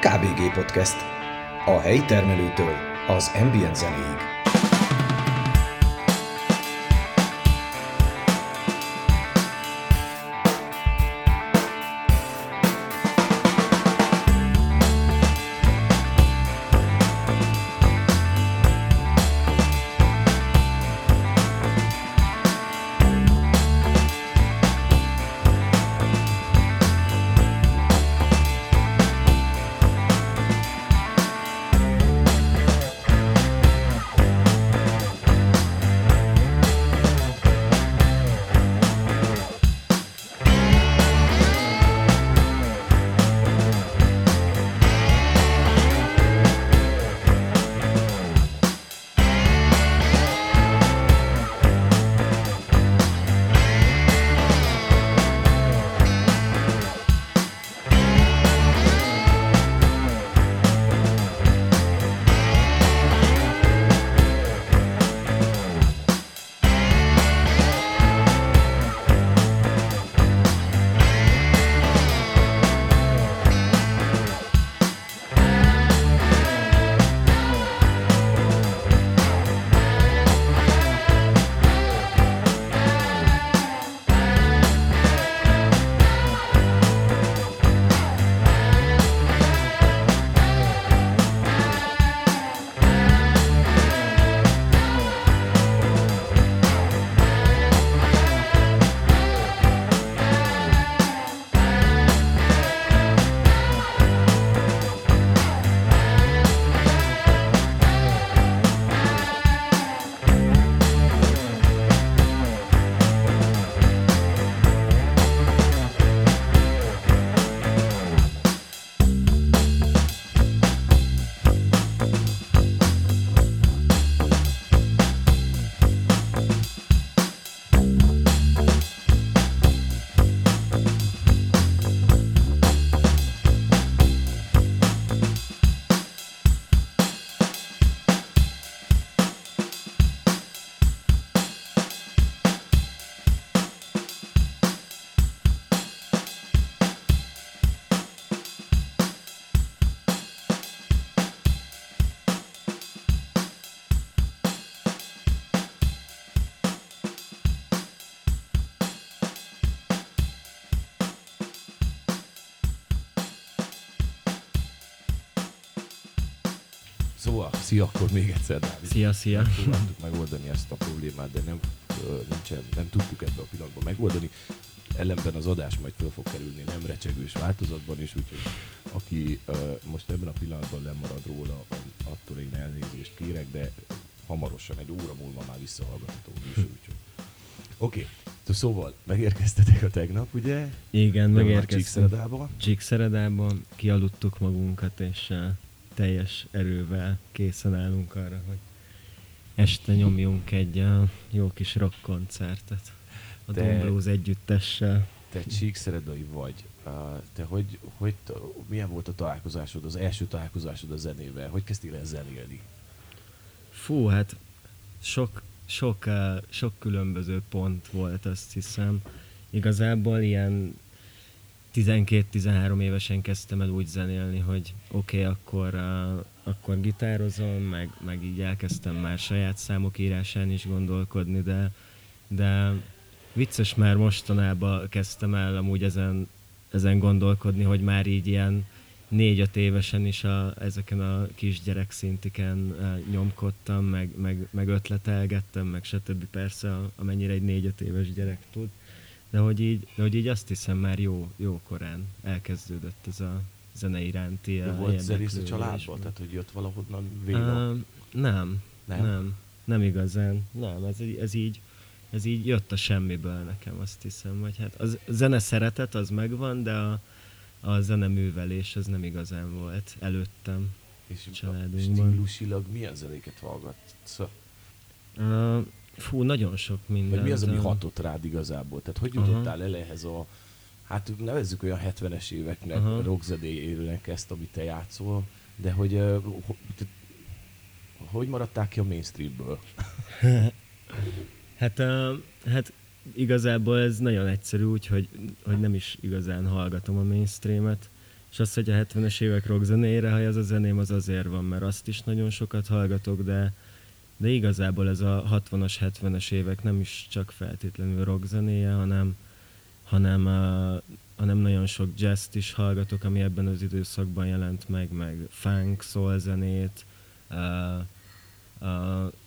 KBG Podcast. A helyi termelőtől az ambient zenéig. Szia, akkor még egyszer, Dávid. Szia, szia. Tudtuk megoldani ezt a problémát, de nem, nincsen, nem tudtuk ebbe a pillanatban megoldani. Ellenben az adás majd föl fog kerülni nem recsegős változatban is, úgyhogy aki uh, most ebben a pillanatban lemarad róla, attól én elnézést kérek, de hamarosan, egy óra múlva már visszahallgatható is, úgyhogy. Oké, okay. szóval megérkeztetek a tegnap, ugye? Igen, megérkeztünk. Csíkszeredában. Csíkszeredában kialudtuk magunkat, és teljes erővel készen állunk arra, hogy este nyomjunk egy uh, jó kis rock koncertet a te, Don Blues együttessel. Te csíkszeredai vagy. Uh, te hogy, hogy, milyen volt a találkozásod, az első találkozásod a zenével? Hogy kezdtél el zenélni? Fú, hát sok, sok, uh, sok különböző pont volt, azt hiszem. Igazából ilyen 12-13 évesen kezdtem el úgy zenélni, hogy oké, okay, akkor, uh, akkor gitározom, meg, meg így elkezdtem már saját számok írásán is gondolkodni, de, de vicces már mostanában kezdtem el amúgy ezen, ezen gondolkodni, hogy már így ilyen négy-öt évesen is a, ezeken a kisgyerek szintiken uh, nyomkodtam, meg, meg, meg ötletelgettem, meg stb. persze, amennyire egy négy-öt éves gyerek tud de hogy így, de hogy így azt hiszem már jó, jó korán elkezdődött ez a zene iránti de volt zenész a családban? Tehát, hogy jött valahonnan vélo? Uh, nem, nem, nem, nem igazán. Nem, ez, ez így, ez így jött a semmiből nekem, azt hiszem. Vagy hát a zene szeretet az megvan, de a, a zene művelés az nem igazán volt előttem. És családunkban. stílusilag milyen zenéket hallgatsz? Uh, Fú, nagyon sok minden. Vagy mi az, ami hatott rád igazából? Tehát hogy jutottál uh-huh. el ehhez a, hát nevezzük olyan 70-es éveknek, uh-huh. rockzedéjének ezt, amit te játszol, de hogy uh, hogy maradtál ki a mainstreamből? hát, uh, hát igazából ez nagyon egyszerű, úgy, hogy, nem is igazán hallgatom a mainstreamet. És az, hogy a 70-es évek rock zenéjére, ha ez a zeném, az azért van, mert azt is nagyon sokat hallgatok, de, de igazából ez a 60-as, 70-es évek nem is csak feltétlenül rock zenéje, hanem, hanem, uh, hanem nagyon sok jazz is hallgatok, ami ebben az időszakban jelent meg, meg funk, soul zenét, uh,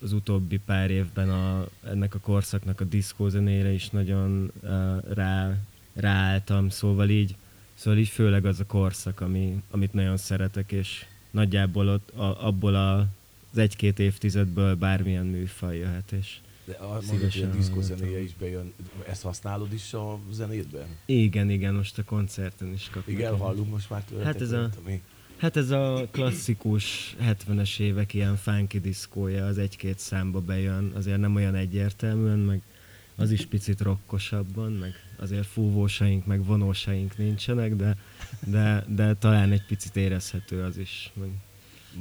az utóbbi pár évben a, ennek a korszaknak a diszkó zenére is nagyon uh, rá, ráálltam, szóval így, szóval így főleg az a korszak, ami, amit nagyon szeretek, és nagyjából ott, a, abból a, az egy-két évtizedből bármilyen műfaj jöhet, és de a, hogy a diszkó zenéje is bejön, ezt használod is a zenétben? Igen, igen, most a koncerten is kapnak. Igen, hallunk most már tőletek, hát ez a, ami... Hát ez a klasszikus 70-es évek ilyen funky diszkója, az egy-két számba bejön, azért nem olyan egyértelműen, meg az is picit rokkosabban, meg azért fúvósaink, meg vonósaink nincsenek, de, de, de talán egy picit érezhető az is. Meg,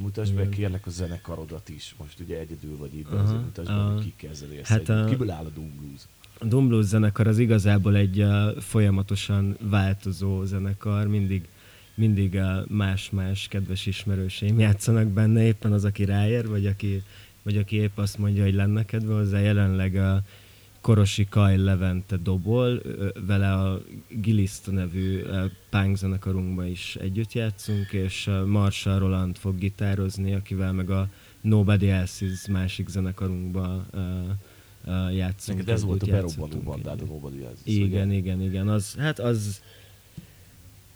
Mutasd meg kérlek a zenekarodat is. Most ugye egyedül vagy itt, azért mutasd meg, hogy kikkel zenélsz hát a, Kiből áll a Doom Blues? A Doom Blues zenekar az igazából egy uh, folyamatosan változó zenekar, mindig mindig a más-más kedves ismerőseim játszanak benne, éppen az, aki ráér, vagy aki, vagy aki épp azt mondja, hogy lenne kedve hozzá. Jelenleg a Korosi Kaj Levente dobol, vele a Giliszta nevű punk zenekarunkban is együtt játszunk, és Marshall Roland fog gitározni, akivel meg a Nobody Else Is másik zenekarunkban játszunk. Neked ez volt a berobbanó bandád, a Nobody Else Is. Igen, ugye? igen, igen. Az, hát az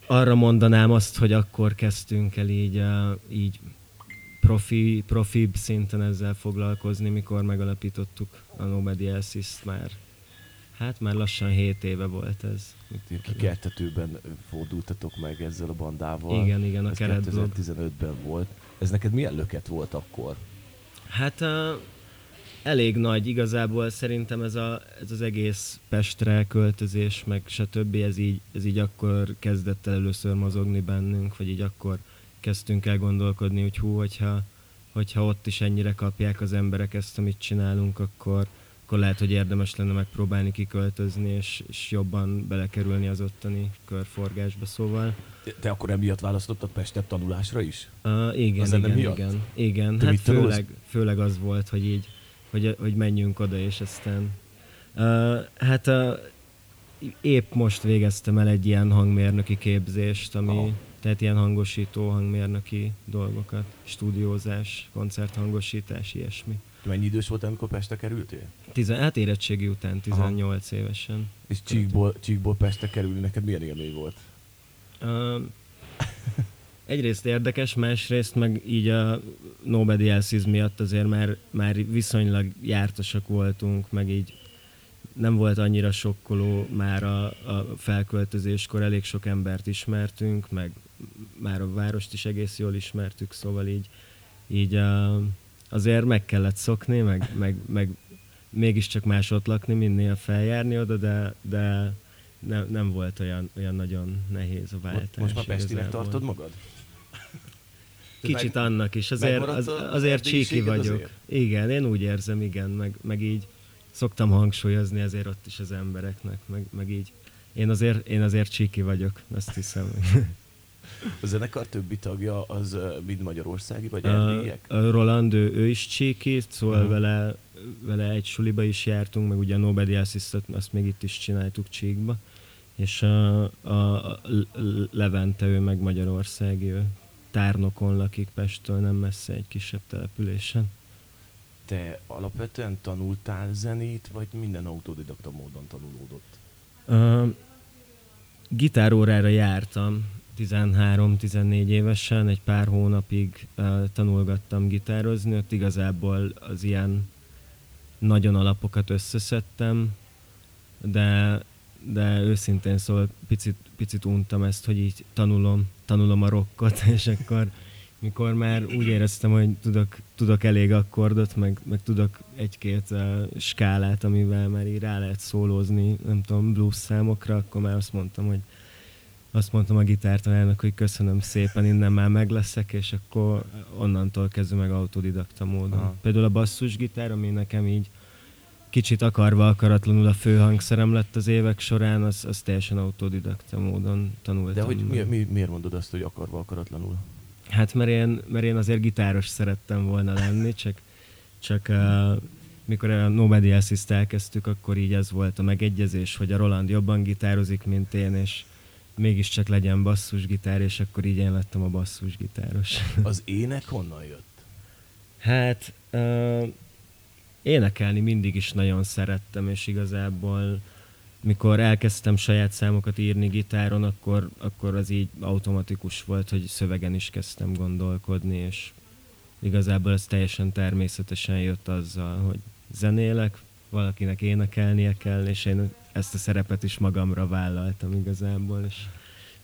arra mondanám azt, hogy akkor kezdtünk el így, így profi, profi szinten ezzel foglalkozni, mikor megalapítottuk a Nobody else már. Hát már lassan 7 éve volt ez. Kikertetőben fordultatok meg ezzel a bandával. Igen, igen, a ez 2015-ben volt. Ez neked milyen löket volt akkor? Hát uh, elég nagy igazából szerintem ez, a, ez az egész Pestre költözés, meg stb. Ez így, ez így akkor kezdett el először mozogni bennünk, vagy így akkor kezdtünk el gondolkodni, hogy hú, hogyha, hogyha ott is ennyire kapják az emberek ezt, amit csinálunk, akkor, akkor lehet, hogy érdemes lenne megpróbálni kiköltözni, és, és jobban belekerülni az ottani körforgásba, szóval. Te akkor emiatt választottad Pestet tanulásra is? Uh, igen, az igen, igen, igen. hát főleg, főleg az volt, hogy így hogy, hogy menjünk oda, és aztán... Uh, hát uh, épp most végeztem el egy ilyen hangmérnöki képzést, ami, oh. tehát ilyen hangosító, hangmérnöki dolgokat, stúdiózás, koncerthangosítás, ilyesmi. Mennyi idős volt, amikor Pestre kerültél? Tizen, hát érettségi után, 18 Aha. évesen. És Csíkból, Csíkból Pestre kerülni neked milyen élmény volt? Uh, egyrészt érdekes, másrészt meg így a Nobody Else miatt azért már, már viszonylag jártosak voltunk, meg így nem volt annyira sokkoló már a, a felköltözéskor, elég sok embert ismertünk, meg már a várost is egész jól ismertük, szóval így, így a, azért meg kellett szokni, meg, meg, meg mégiscsak más ott lakni, minél feljárni oda, de, de ne, nem volt olyan, olyan nagyon nehéz a váltás. Most már Pestinek tartod magad? Kicsit meg, annak is, azért, az, azért csíki vagyok. Azért? Igen, én úgy érzem, igen, meg, meg így szoktam hangsúlyozni azért ott is az embereknek, meg, meg így. Én azért, én azért csíki vagyok, azt hiszem. A zenekar többi tagja az mind magyarországi, vagy erdélyiek? A Roland, ő, ő is csíki, szóval uh-huh. vele, vele egy suliba is jártunk, meg ugye a Nobody Assistant, azt még itt is csináltuk csíkba. És a, a, a Levente, ő meg magyarországi, ő tárnokon lakik Pesttől, nem messze egy kisebb településen. Te alapvetően tanultál zenét, vagy minden autodidakta módon tanulódott? Uh, gitárórára jártam 13-14 évesen, egy pár hónapig uh, tanulgattam gitározni, ott igazából az ilyen nagyon alapokat összeszedtem, de de őszintén szól, picit, picit untam ezt, hogy így tanulom, tanulom a rockot, és akkor mikor már úgy éreztem, hogy tudok, tudok elég akkordot, meg, meg tudok egy-két uh, skálát, amivel már így rá lehet szólózni, nem tudom, blues számokra, akkor már azt mondtam, hogy azt mondtam a gitártanának, hogy köszönöm szépen, innen már meg leszek, és akkor onnantól kezdve meg autodidakta módon. Aha. Például a basszusgitár, ami nekem így kicsit akarva akaratlanul a főhangszerem lett az évek során, az, az teljesen autodidakta módon tanultam. De hogy mi, mi, miért mondod azt, hogy akarva akaratlanul? Hát mert én, mert én azért gitáros szerettem volna lenni, csak, csak uh, mikor a Nobody Assist elkezdtük, akkor így ez volt a megegyezés, hogy a Roland jobban gitározik, mint én, és mégiscsak legyen basszusgitár, és akkor így én lettem a basszusgitáros. Az ének honnan jött? Hát uh, énekelni mindig is nagyon szerettem, és igazából mikor elkezdtem saját számokat írni gitáron, akkor, akkor az így automatikus volt, hogy szövegen is kezdtem gondolkodni, és igazából ez teljesen természetesen jött azzal, hogy zenélek, valakinek énekelnie kell, és én ezt a szerepet is magamra vállaltam igazából, és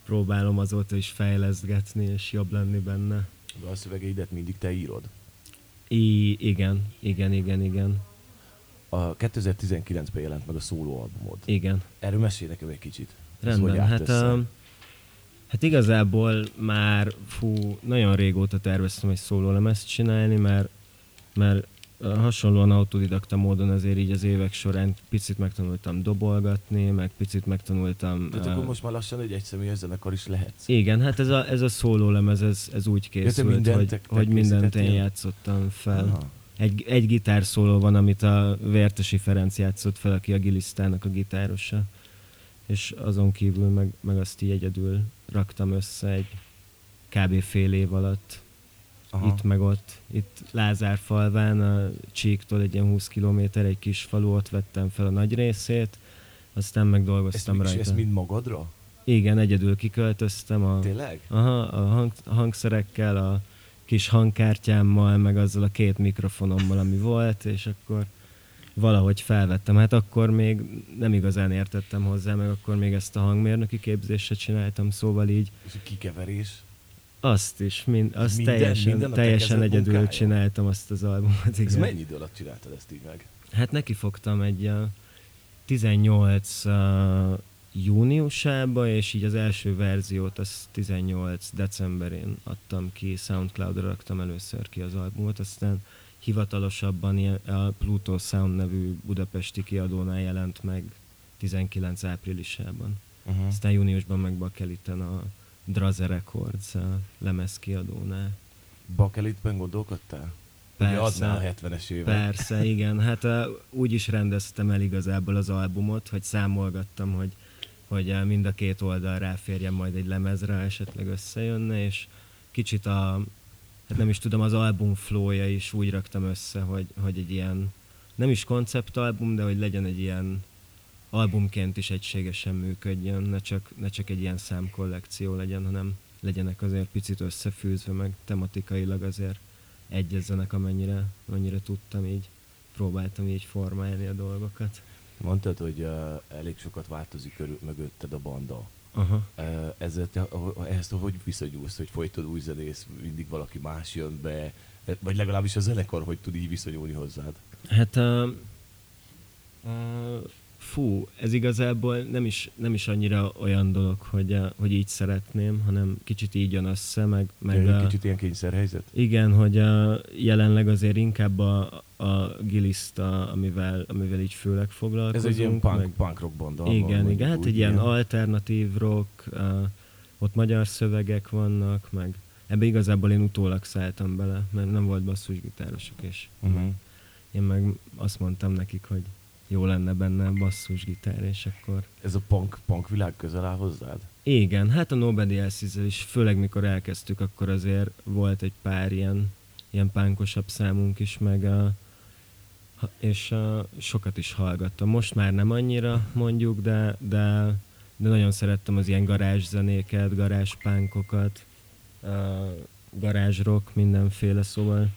próbálom azóta is fejleszgetni, és jobb lenni benne. De a szövegeidet mindig te írod? I, igen, igen, igen, igen, A 2019-ben jelent meg a szólóalbumod. igen. Erről mesélj nekem egy kicsit. Ez Rendben, állt hát, a, hát igazából már fú, nagyon régóta terveztem egy szólólemezt csinálni, mert, mert hasonlóan autodidakta módon azért így az évek során picit megtanultam dobolgatni, meg picit megtanultam... Tehát akkor most már lassan egy egyszemélyes zenekar is lehetsz. Igen, hát ez a, ez a szólólemez, ez, ez úgy készült, mindent hogy, te- te hogy mindent én játszottam fel. Aha. Egy, egy gitárszóló van, amit a Vértesi Ferenc játszott fel, aki a Gilisztának a gitárosa. És azon kívül meg, meg azt így egyedül raktam össze egy kb. fél év alatt. Aha. Itt meg ott. Itt Lázárfalván, a Csíktól egy ilyen 20 kilométer, egy kis falu, ott vettem fel a nagy részét, aztán meg ezt, dolgoztam és rajta. ezt mind magadra? Igen, egyedül kiköltöztem a, Tényleg? Aha, a, hang, a hangszerekkel, a kis hangkártyámmal, meg azzal a két mikrofonommal, ami volt, és akkor valahogy felvettem. Hát akkor még nem igazán értettem hozzá, meg akkor még ezt a hangmérnöki képzést csináltam, szóval így És a kikeverés? azt is, mind, azt Minden- teljesen, minden a te teljesen egyedül munkája? csináltam azt az albumot. Ez Igen. mennyi idő alatt csináltad ezt így meg? Hát neki fogtam egy uh, 18 uh, júniusába, és így az első verziót az 18 decemberén adtam ki, Soundcloud-ra raktam először ki az albumot, aztán hivatalosabban a Pluto Sound nevű budapesti kiadónál jelent meg 19 áprilisában. Uh-huh. Aztán júniusban meg Bakeliten a Draze Records a lemez kiadónál. Bakelitben gondolkodtál? Ugye Persze. adnál a 70-es évek. Persze, igen. Hát uh, úgy is rendeztem el igazából az albumot, hogy számolgattam, hogy, hogy uh, mind a két oldal ráférjen majd egy lemezre, esetleg összejönne, és kicsit a, hát nem is tudom, az album flowja is úgy raktam össze, hogy, hogy egy ilyen, nem is konceptalbum, de hogy legyen egy ilyen albumként is egységesen működjön, ne csak, ne csak egy ilyen számkollekció legyen, hanem legyenek azért picit összefűzve, meg tematikailag azért egyezzenek, amennyire, amennyire tudtam, így próbáltam így formálni a dolgokat. Mondtad, hogy uh, elég sokat változik körül mögötted a banda. Aha. Uh, ezzel te, te hogy viszonyulsz, hogy folytod új zenész, mindig valaki más jön be, vagy legalábbis a zenekar hogy tud így viszonyulni hozzád? Hát uh, uh, fú, ez igazából nem is, nem is annyira olyan dolog, hogy, uh, hogy így szeretném, hanem kicsit így jön össze, meg, meg uh, kicsit ilyen kényszerhelyzet? Igen, hogy a, jelenleg azért inkább a, a giliszta, amivel, amivel így főleg Ez foglalkozunk. egy ilyen punk, meg, punk rock banda. igen, igen, hát úgy, egy ilyen alternatív rock, uh, ott magyar szövegek vannak, meg ebbe igazából én utólag szálltam bele, mert nem volt basszusgitárosok, és Uh-huh. én meg azt mondtam nekik, hogy jó lenne benne basszusgitár, és akkor Ez a punk, punk világ közel áll hozzád? igen, hát a Nobody else is főleg mikor elkezdtük, akkor azért volt egy pár ilyen, ilyen pánkosabb számunk is, meg a, és a, sokat is hallgattam. Most már nem annyira mondjuk, de, de, de nagyon szerettem az ilyen garázszenéket, garázspánkokat, garázsrock, mindenféle, szóval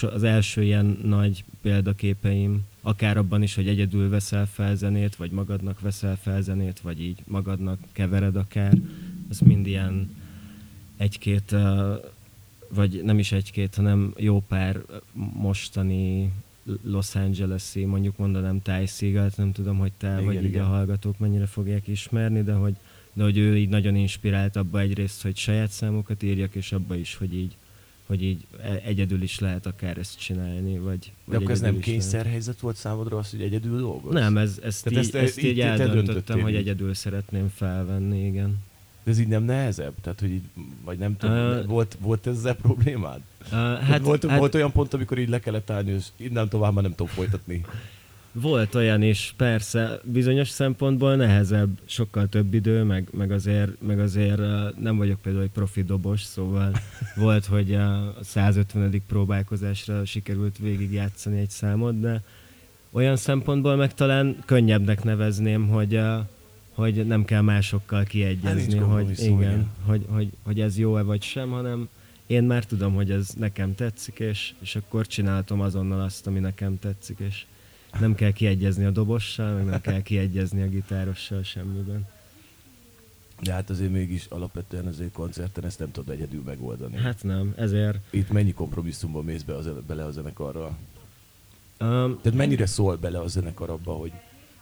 az első ilyen nagy példaképeim, akár abban is, hogy egyedül veszel fel zenét, vagy magadnak veszel fel zenét, vagy így magadnak kevered akár, az mind ilyen egy-két, vagy nem is egy-két, hanem jó pár mostani Los Angeles-i, mondjuk mondanám Ty Seagalt, nem tudom, hogy te Igen, vagy így igen. a hallgatók mennyire fogják ismerni, de hogy, de hogy ő így nagyon inspirált abba egyrészt, hogy saját számokat írjak, és abba is, hogy így hogy így e- egyedül is lehet akár ezt csinálni, vagy, De vagy akkor ez nem kényszerhelyzet volt számodra az, hogy egyedül dolgozz? Nem, ez, ezt, Tehát így, ezt- ezt, így így te eldöntöttem, hogy így. egyedül szeretném felvenni, igen. De ez így nem nehezebb? Tehát, hogy így, vagy nem tudom, Ö, volt, volt ezzel problémád? Uh, hát, volt, hát volt olyan pont, amikor így le kellett állni, és innen tovább már nem tudom folytatni. Volt olyan is, persze, bizonyos szempontból nehezebb, sokkal több idő, meg, meg azért, meg azért nem vagyok például egy profi dobos, szóval volt, hogy a 150. próbálkozásra sikerült végigjátszani egy számot, de olyan szempontból meg talán könnyebbnek nevezném, hogy, hogy nem kell másokkal Hát kiegyezni, nincs hogy, igen. igen, hogy, hogy, hogy ez jó-e vagy sem, hanem én már tudom, hogy ez nekem tetszik, és, és akkor csináltam azonnal azt, ami nekem tetszik, és nem kell kiegyezni a dobossal, meg nem kell kiegyezni a gitárossal semmiben. De hát azért mégis alapvetően azért koncerten ezt nem tudod egyedül megoldani. Hát. Nem, ezért. Itt mennyi kompromisszumban mész be, az, bele a zenekarral? Um, Tehát mennyire szól bele a zenekar abba, hogy,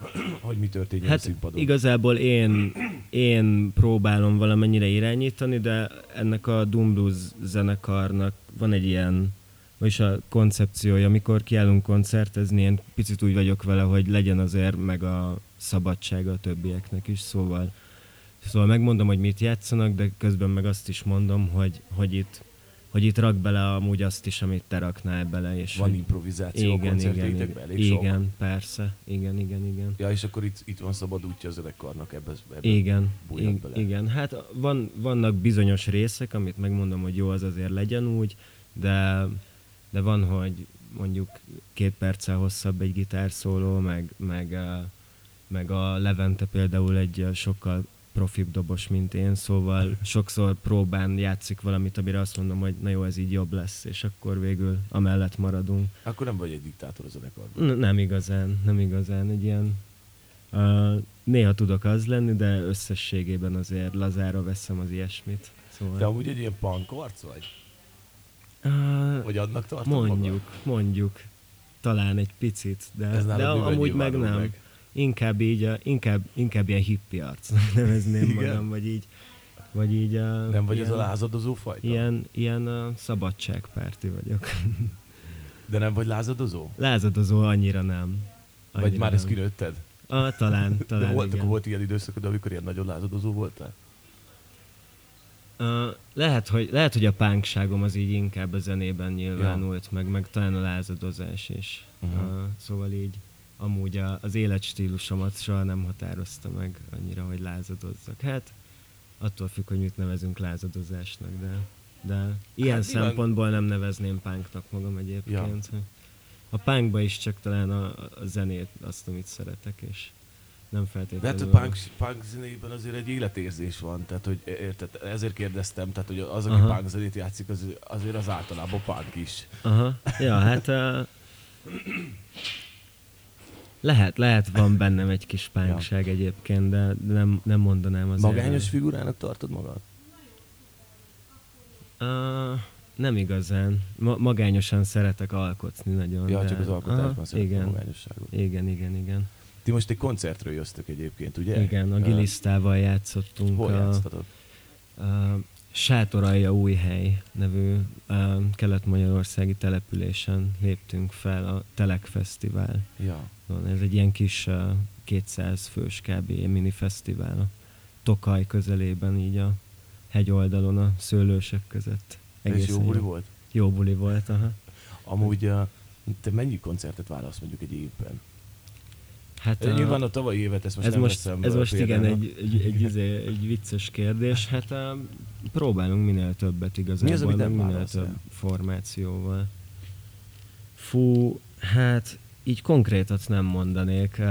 hogy mi történjen a hát színpadon? igazából én, én próbálom valamennyire irányítani, de ennek a Doom Blues zenekarnak van egy ilyen, vagyis a koncepciója, amikor kiállunk koncertezni, én picit úgy vagyok vele, hogy legyen azért meg a szabadsága a többieknek is, szóval Szóval megmondom, hogy mit játszanak, de közben meg azt is mondom, hogy, hogy itt hogy itt rak bele amúgy azt is, amit te raknál bele. És Van hogy... improvizáció a igen, igen, igen, Elég sok? igen, persze, igen, igen, igen. Ja, és akkor itt, itt van szabad útja a zenekarnak ebbe, ebbe Igen, bújhat ig- bele. igen. Hát van, vannak bizonyos részek, amit megmondom, hogy jó, az azért legyen úgy, de, de van, hogy mondjuk két perccel hosszabb egy gitárszóló, meg, meg, meg a Levente például egy sokkal profibb dobos, mint én, szóval sokszor próbán játszik valamit, amire azt mondom, hogy na jó, ez így jobb lesz, és akkor végül amellett maradunk. Akkor nem vagy egy diktátor a zenekarban. N- nem igazán, nem igazán. Egy ilyen, uh, néha tudok az lenni, de összességében azért lazára veszem az ilyesmit. Szóval, Te amúgy egy ilyen punk vagy? Uh, Vagy tartod mondjuk, magad? mondjuk. Talán egy picit, de, Ez de amúgy meg nem. meg? Inkább így, a, inkább, inkább ilyen hippi arcnak nevezném Igen? magam, vagy így, vagy így uh, Nem vagy ilyen, ez a lázadozó fajta? Ilyen, ilyen uh, szabadságpárti vagyok. De nem vagy lázadozó? Lázadozó annyira nem. Vagy Annyira már ezt nem. kinőtted? Ah, talán, talán De volt, igen. akkor volt ilyen időszakod, amikor ilyen nagyon lázadozó voltál? Lehet, hogy, lehet, hogy a pánkságom az így inkább a zenében nyilvánult, ja. meg, meg talán a lázadozás is. Uh-huh. Uh, szóval így amúgy a, az életstílusomat soha nem határozta meg annyira, hogy lázadozzak. Hát attól függ, hogy mit nevezünk lázadozásnak, de, de ilyen Hát szempontból nem nevezném pánknak magam egyébként. Ja. A pánkba is csak talán a, a zenét, azt, amit szeretek, és nem De feltétlenül... hát a punk, punk zenében azért egy életérzés van, tehát hogy érted, ezért kérdeztem, tehát hogy az, aki Aha. punk zenét játszik, az, azért az általában punk is. Aha, ja, hát uh, lehet, lehet van bennem egy kis pánkság ja. egyébként, de de nem, nem mondanám azért. Magányos figurának tartod magad? Uh, nem igazán. Ma- magányosan szeretek alkotni nagyon. Ja, de... csak az alkotásban Aha, igen. magányosságot. igen, igen, igen. Ti most egy koncertről jöztök egyébként, ugye? Igen, a Gilisztával játszottunk. Hol a, játsztatok? a Sátoralja Újhely nevű kelet-magyarországi településen léptünk fel a Telek Fesztivál. Ja. Ez egy ilyen kis uh, 200 fős kb. mini fesztivál a Tokaj közelében, így a hegyoldalon a szőlősök között. És jó buli volt? Jó buli volt, aha. Amúgy te mennyi koncertet válasz mondjuk egy évben? Hát Uh, Nyilván a tavalyi évet ezt most ez nem most, veszem ez most igen egy, egy, egy, egy, egy vicces kérdés. Hát próbálunk minél többet igazából, Mi az, amit nem minél válasz el? több formációval. Fú, hát így konkrétat nem mondanék.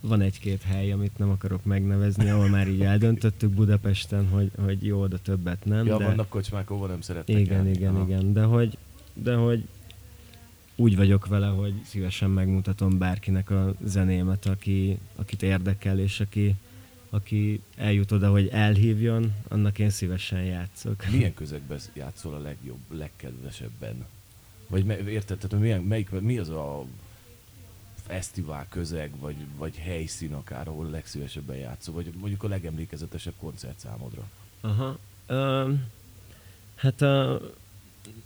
Van egy-két hely, amit nem akarok megnevezni, ahol már így eldöntöttük Budapesten, hogy, hogy jó, de többet nem. Ja, de... vannak kocsmák, ahol nem szeretnek Igen, járni. igen, Aha. igen, de hogy, de hogy úgy vagyok vele, hogy szívesen megmutatom bárkinek a zenémet, aki, akit érdekel, és aki, aki eljut oda, hogy elhívjon, annak én szívesen játszok. Milyen közegben játszol a legjobb, legkedvesebben? Vagy me, érted, tehát milyen, melyik, mi az a fesztivál közeg, vagy, vagy helyszín akár, ahol legszívesebben játszol, vagy mondjuk a legemlékezetesebb koncert számodra? Aha. Um, hát a,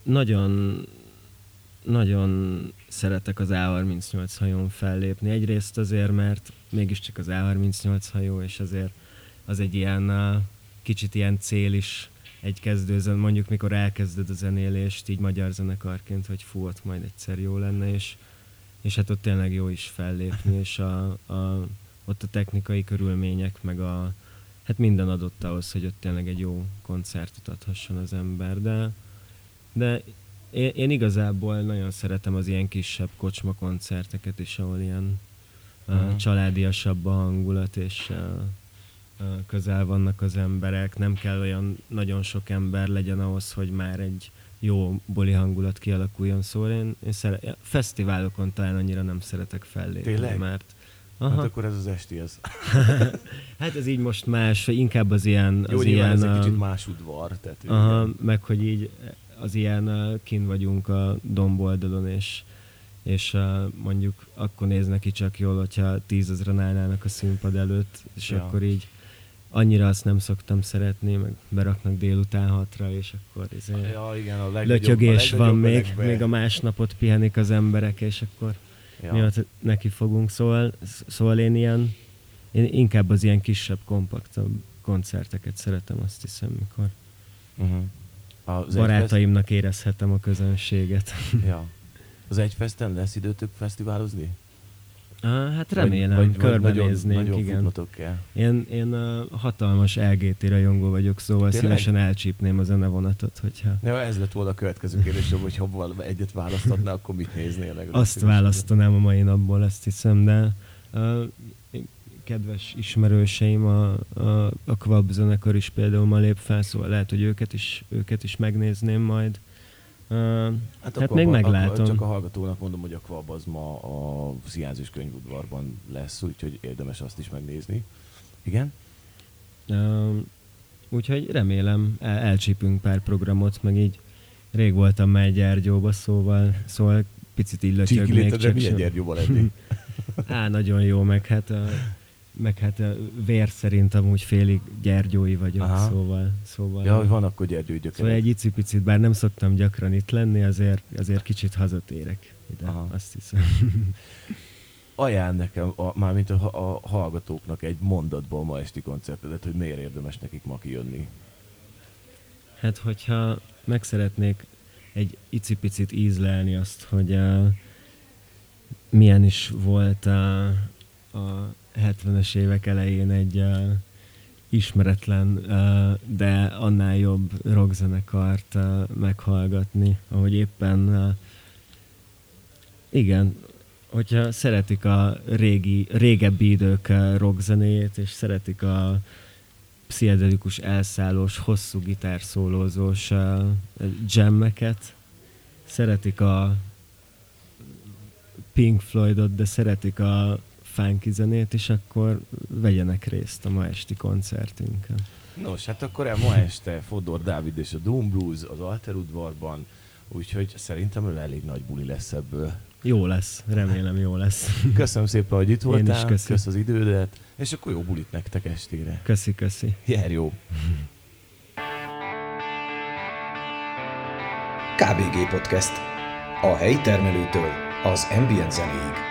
nagyon nagyon szeretek az A38 hajón fellépni. Egyrészt azért, mert mégiscsak az A38 hajó, és azért az egy ilyen kicsit ilyen cél is egy kezdőzen, mondjuk mikor elkezded a zenélést így magyar zenekarként, hogy fú, ott majd egyszer jó lenne, és, és hát ott tényleg jó is fellépni, és a, a, ott a technikai körülmények, meg a, hát minden adott ahhoz, hogy ott tényleg egy jó koncertet adhasson az ember, de, de én, én igazából nagyon szeretem az ilyen kisebb kocsma koncerteket is, ahol ilyen uh-huh. uh, családiasabb a hangulat, és uh, uh, közel vannak az emberek. Nem kell olyan nagyon sok ember legyen ahhoz, hogy már egy jó boli hangulat kialakuljon. Szóval én, én szere- fesztiválokon talán annyira nem szeretek fellépni, Tényleg? mert Aha. Hát akkor ez az esti ez. hát ez így most más, inkább az ilyen... Jó, az ilyen, ez egy kicsit más udvar. Tehát aha, meg hogy így az ilyen kin vagyunk a domboldalon, és, és mondjuk akkor néz neki csak jól, hogyha tízezren állnának a színpad előtt, és ja. akkor így annyira azt nem szoktam szeretni, meg beraknak délután hatra, és akkor izé ja, igen, a lötyögés a van még, még a másnapot pihenik az emberek, és akkor ja. mi ott neki fogunk, szóval, szóval én ilyen, én inkább az ilyen kisebb, kompaktabb koncerteket szeretem, azt hiszem, mikor uh-huh. Az barátaimnak érezhetem a közönséget. Ja. Az Egyfesten lesz időtök fesztiválozni? Uh, hát remélem, vagy, vagy, körbenéznénk, nagyon, igen. Kell. Én, én uh, hatalmas LGT rajongó vagyok, szóval Tényleg? szívesen elcsípném a zenevonatot, hogyha... Ja, ez lett volna a következő kérdés, hogy ha egyet választhatná, akkor mit néznél? Azt választanám a mai napból, ezt hiszem, de uh, kedves ismerőseim, a, a, a Kvab zenekar is például ma lép fel, szóval lehet, hogy őket is, őket is megnézném majd. Uh, hát, hát még meglátom. Csak a hallgatónak mondom, hogy a Kvab az ma a Sziázis könyvudvarban lesz, úgyhogy érdemes azt is megnézni. Igen? Uh, úgyhogy remélem el, elcsípünk pár programot, meg így rég voltam már Gyergyóba, szóval, szóval picit így lötyög még. Csak milyen Gyergyóba lenni? Á, nagyon jó, meg hát a, meg hát vér szerint amúgy félig gyergyói vagyok, Aha. szóval... szóval ja, hogy van akkor gyergyói gyökerek. Szóval egy icipicit, bár nem szoktam gyakran itt lenni, azért, azért kicsit hazatérek ide, Aha. azt hiszem. Ajánl nekem, a, mármint a, a hallgatóknak egy mondatból ma esti koncertedet, hogy miért érdemes nekik ma kijönni. Hát, hogyha meg szeretnék egy icipicit ízlelni azt, hogy uh, milyen is volt uh, a 70-es évek elején egy uh, ismeretlen, uh, de annál jobb rockzenekart uh, meghallgatni, ahogy éppen uh, igen, hogyha szeretik a régi, régebbi idők rockzenéjét, és szeretik a pszichedelikus elszállós, hosszú gitárszólózós uh, jammeket, szeretik a Pink Floydot, de szeretik a funky zenét, és akkor vegyenek részt a ma esti koncertünkön. Nos, hát akkor el ma este Fodor Dávid és a Doom Blues az Alter udvarban, úgyhogy szerintem ő elég nagy buli lesz ebből. Jó lesz, remélem jó lesz. Köszönöm szépen, hogy itt voltál, Én is kösz az idődet, és akkor jó bulit nektek estére. Köszi, köszi. Jár jó. KBG Podcast. A helyi termelőtől az ambient zenéig.